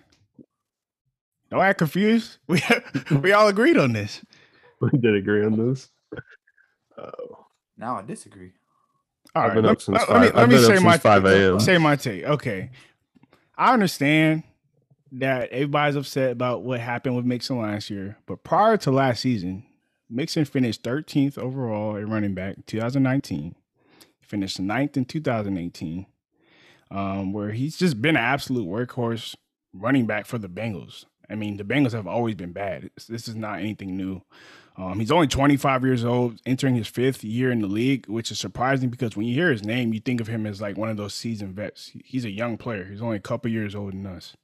Don't act confused. We we all agreed on this. We did agree on this. Oh. Now I disagree. All right, let, let, let, me let me say my 5 a.m. say my take. Okay, I understand that everybody's upset about what happened with Mixon last year. But prior to last season, Mixon finished 13th overall at running back 2019. He finished ninth in 2018, um, where he's just been an absolute workhorse running back for the Bengals. I mean, the Bengals have always been bad. This is not anything new. Um, he's only 25 years old, entering his fifth year in the league, which is surprising because when you hear his name, you think of him as like one of those seasoned vets. He's a young player. He's only a couple years older than us.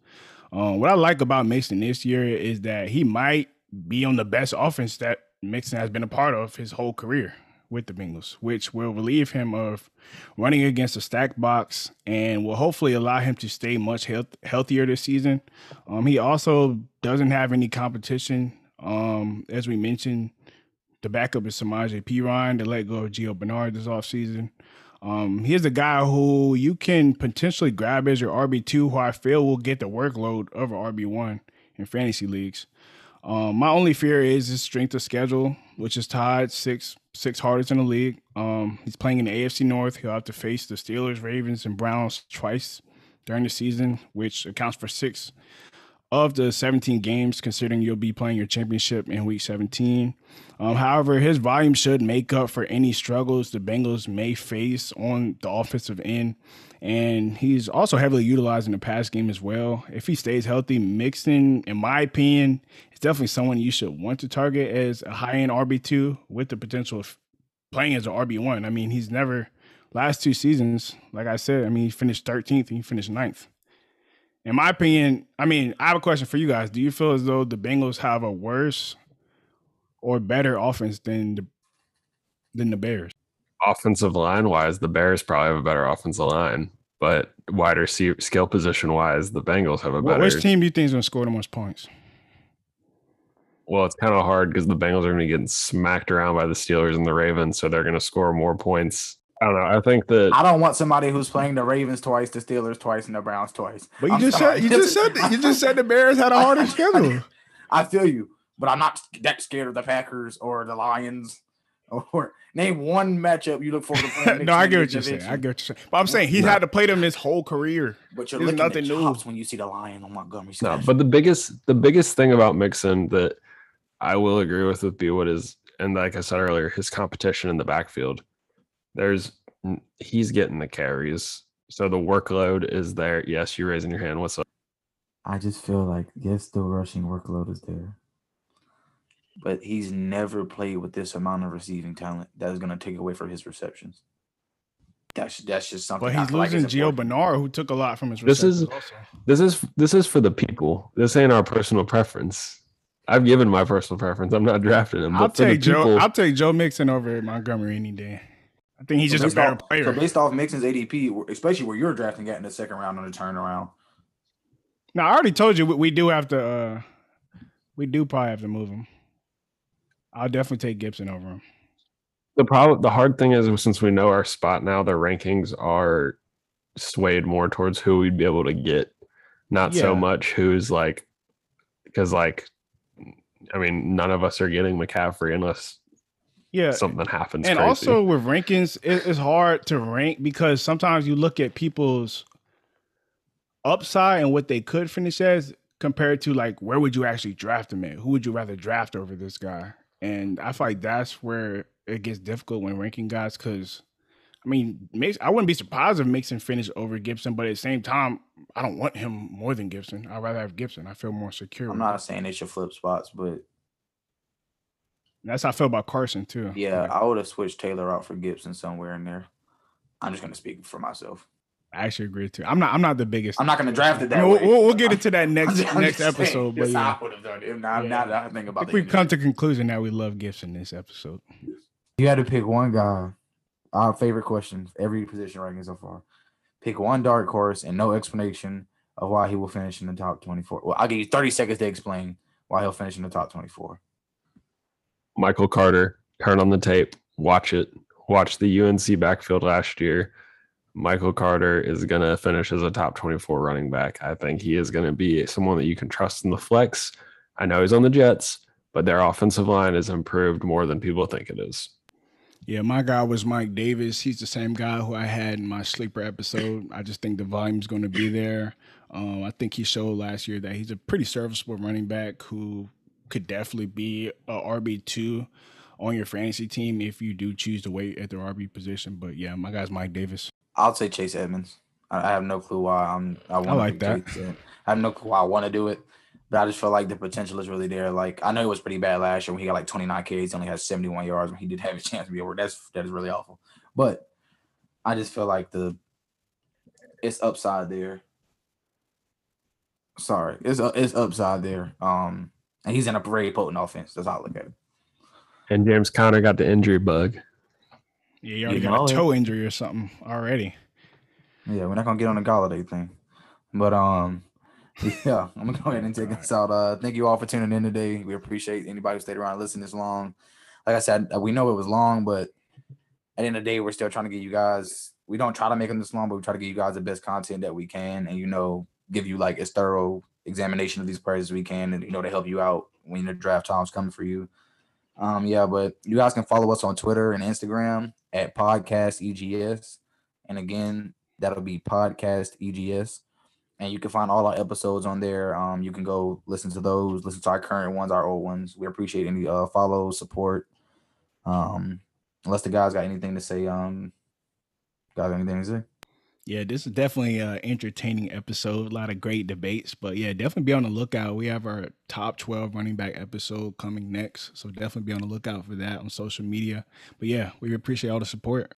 Um, what I like about Mixon this year is that he might be on the best offense that Mixon has been a part of his whole career. with the Bengals, which will relieve him of running against a stack box and will hopefully allow him to stay much health- healthier this season. Um, he also doesn't have any competition. Um, as we mentioned, the backup is Samaje Perine to let go of Gio Bernard this offseason. Um, he's a guy who you can potentially grab as your RB2, who I feel will get the workload of an RB1 in fantasy leagues. Um, my only fear is his strength of schedule, which is tied six six hardest in the league. Um, he's playing in the AFC North. He'll have to face the Steelers, Ravens, and Browns twice during the season, which accounts for six of the 17 games, considering you'll be playing your championship in week 17. Um, however, his volume should make up for any struggles the Bengals may face on the offensive end. And he's also heavily utilized in the pass game as well. If he stays healthy, Mixon, in my opinion, is definitely someone you should want to target as a high end RB2 with the potential of playing as an RB1. I mean, he's never, last two seasons, like I said, I mean, he finished 13th and he finished 9th in my opinion, I mean, I have a question for you guys. Do you feel as though the Bengals have a worse or better offense than the than the Bears? Offensive line wise, the Bears probably have a better offensive line, but wider skill position wise, the Bengals have a better. Which team do you think is going to score the most points? Well, it's kind of hard because the Bengals are going to be getting smacked around by the Steelers and the Ravens, so they're going to score more points I don't know. I think that I don't want somebody who's playing the Ravens twice, the Steelers twice, and the Browns twice. But you I'm just sorry. said you just said you just said the Bears had a harder schedule. I feel you, but I'm not that scared of the Packers or the Lions. Or name one matchup you look forward to playing. no, I get what you're saying. I get what you're saying. But I'm saying he's no. had to play them his whole career. But you're looking nothing at new when you see the Lion on Montgomery. No, but the biggest the biggest thing about Mixon that I will agree with with Bewood is, and like I said earlier, his competition in the backfield. There's he's getting the carries. So the workload is there. Yes, you're raising your hand. What's up? I just feel like yes, the rushing workload is there. But he's never played with this amount of receiving talent that is going to take away from his receptions. That's that's just something. But he's losing like Gio Bernard, who took a lot from his. This is also. this is this is for the people. This ain't our personal preference. I've given my personal preference. I'm not drafting him. I'll take Joe. I'll take Joe Mixon over Montgomery any day. I think he's so just a better off, player. So based off Mixon's ADP, especially where you're drafting at in the second round on the turnaround. Now I already told you we do have to. uh We do probably have to move him. I'll definitely take Gibson over him. The problem, the hard thing is, since we know our spot now, the rankings are swayed more towards who we'd be able to get, not yeah. so much who's like, because like, I mean, none of us are getting McCaffrey unless yeah something happens and crazy. also with rankings it, it's hard to rank because sometimes you look at people's upside and what they could finish as compared to like where would you actually draft them at who would you rather draft over this guy and i feel like that's where it gets difficult when ranking guys because I mean, I wouldn't be surprised if Mixon finished over Gibson, but at the same time, I don't want him more than Gibson. I'd rather have Gibson. I feel more secure. I'm not saying they should flip spots, but that's how I feel about Carson too. Yeah, like, I would have switched Taylor out for Gibson somewhere in there. I'm just gonna speak for myself. I actually agree too. I'm not. I'm not the biggest. I'm not gonna draft it that no, way. We'll, we'll, get into that next next episode. But yeah, I would have done it. Now, yeah. now that I think about it, we've come to conclusion that we love Gibson this episode. You had to pick one guy. Our favorite questions, every position ranking so far. Pick one dark horse and no explanation of why he will finish in the top 24. Well, I'll give you 30 seconds to explain why he'll finish in the top 24. Michael Carter, turn on the tape, watch it, watch the UNC backfield last year. Michael Carter is going to finish as a top 24 running back. I think he is going to be someone that you can trust in the flex. I know he's on the Jets, but their offensive line is improved more than people think it is. Yeah, my guy was Mike Davis. He's the same guy who I had in my sleeper episode. I just think the volume's going to be there. Um, I think he showed last year that he's a pretty serviceable running back who could definitely be a RB two on your fantasy team if you do choose to wait at the RB position. But yeah, my guy's Mike Davis. I'll say Chase Edmonds. I have no clue why I'm. I, I like that. I have no clue why I want to do it, but I just feel like the potential is really there. Like I know it was pretty bad last year when he got like 29 Ks, only has 71 yards when he did have a chance to be over. That's that is really awful. But I just feel like the it's upside there. Sorry, it's it's upside there. Um, and he's in a very potent offense. That's how I look at it. And James Conner got the injury bug. Yeah, you already you got a toe injury or something already. Yeah, we're not gonna get on the Golladay thing, but um, yeah, I'm gonna go ahead and take us out. Uh, thank you all for tuning in today. We appreciate anybody who stayed around and listened this long. Like I said, we know it was long, but at the end of the day, we're still trying to get you guys. We don't try to make them this long, but we try to get you guys the best content that we can, and you know, give you like as thorough examination of these players as we can, and you know, to help you out when the draft time's coming for you. Um, yeah, but you guys can follow us on Twitter and Instagram at podcast EGS, and again, that'll be podcast EGS and you can find all our episodes on there. Um, you can go listen to those, listen to our current ones, our old ones. We appreciate any uh follow, support. Um, unless the guys got anything to say, um, got anything to say? Yeah, this is definitely an entertaining episode. A lot of great debates, but yeah, definitely be on the lookout. We have our top 12 running back episode coming next. So definitely be on the lookout for that on social media. But yeah, we appreciate all the support.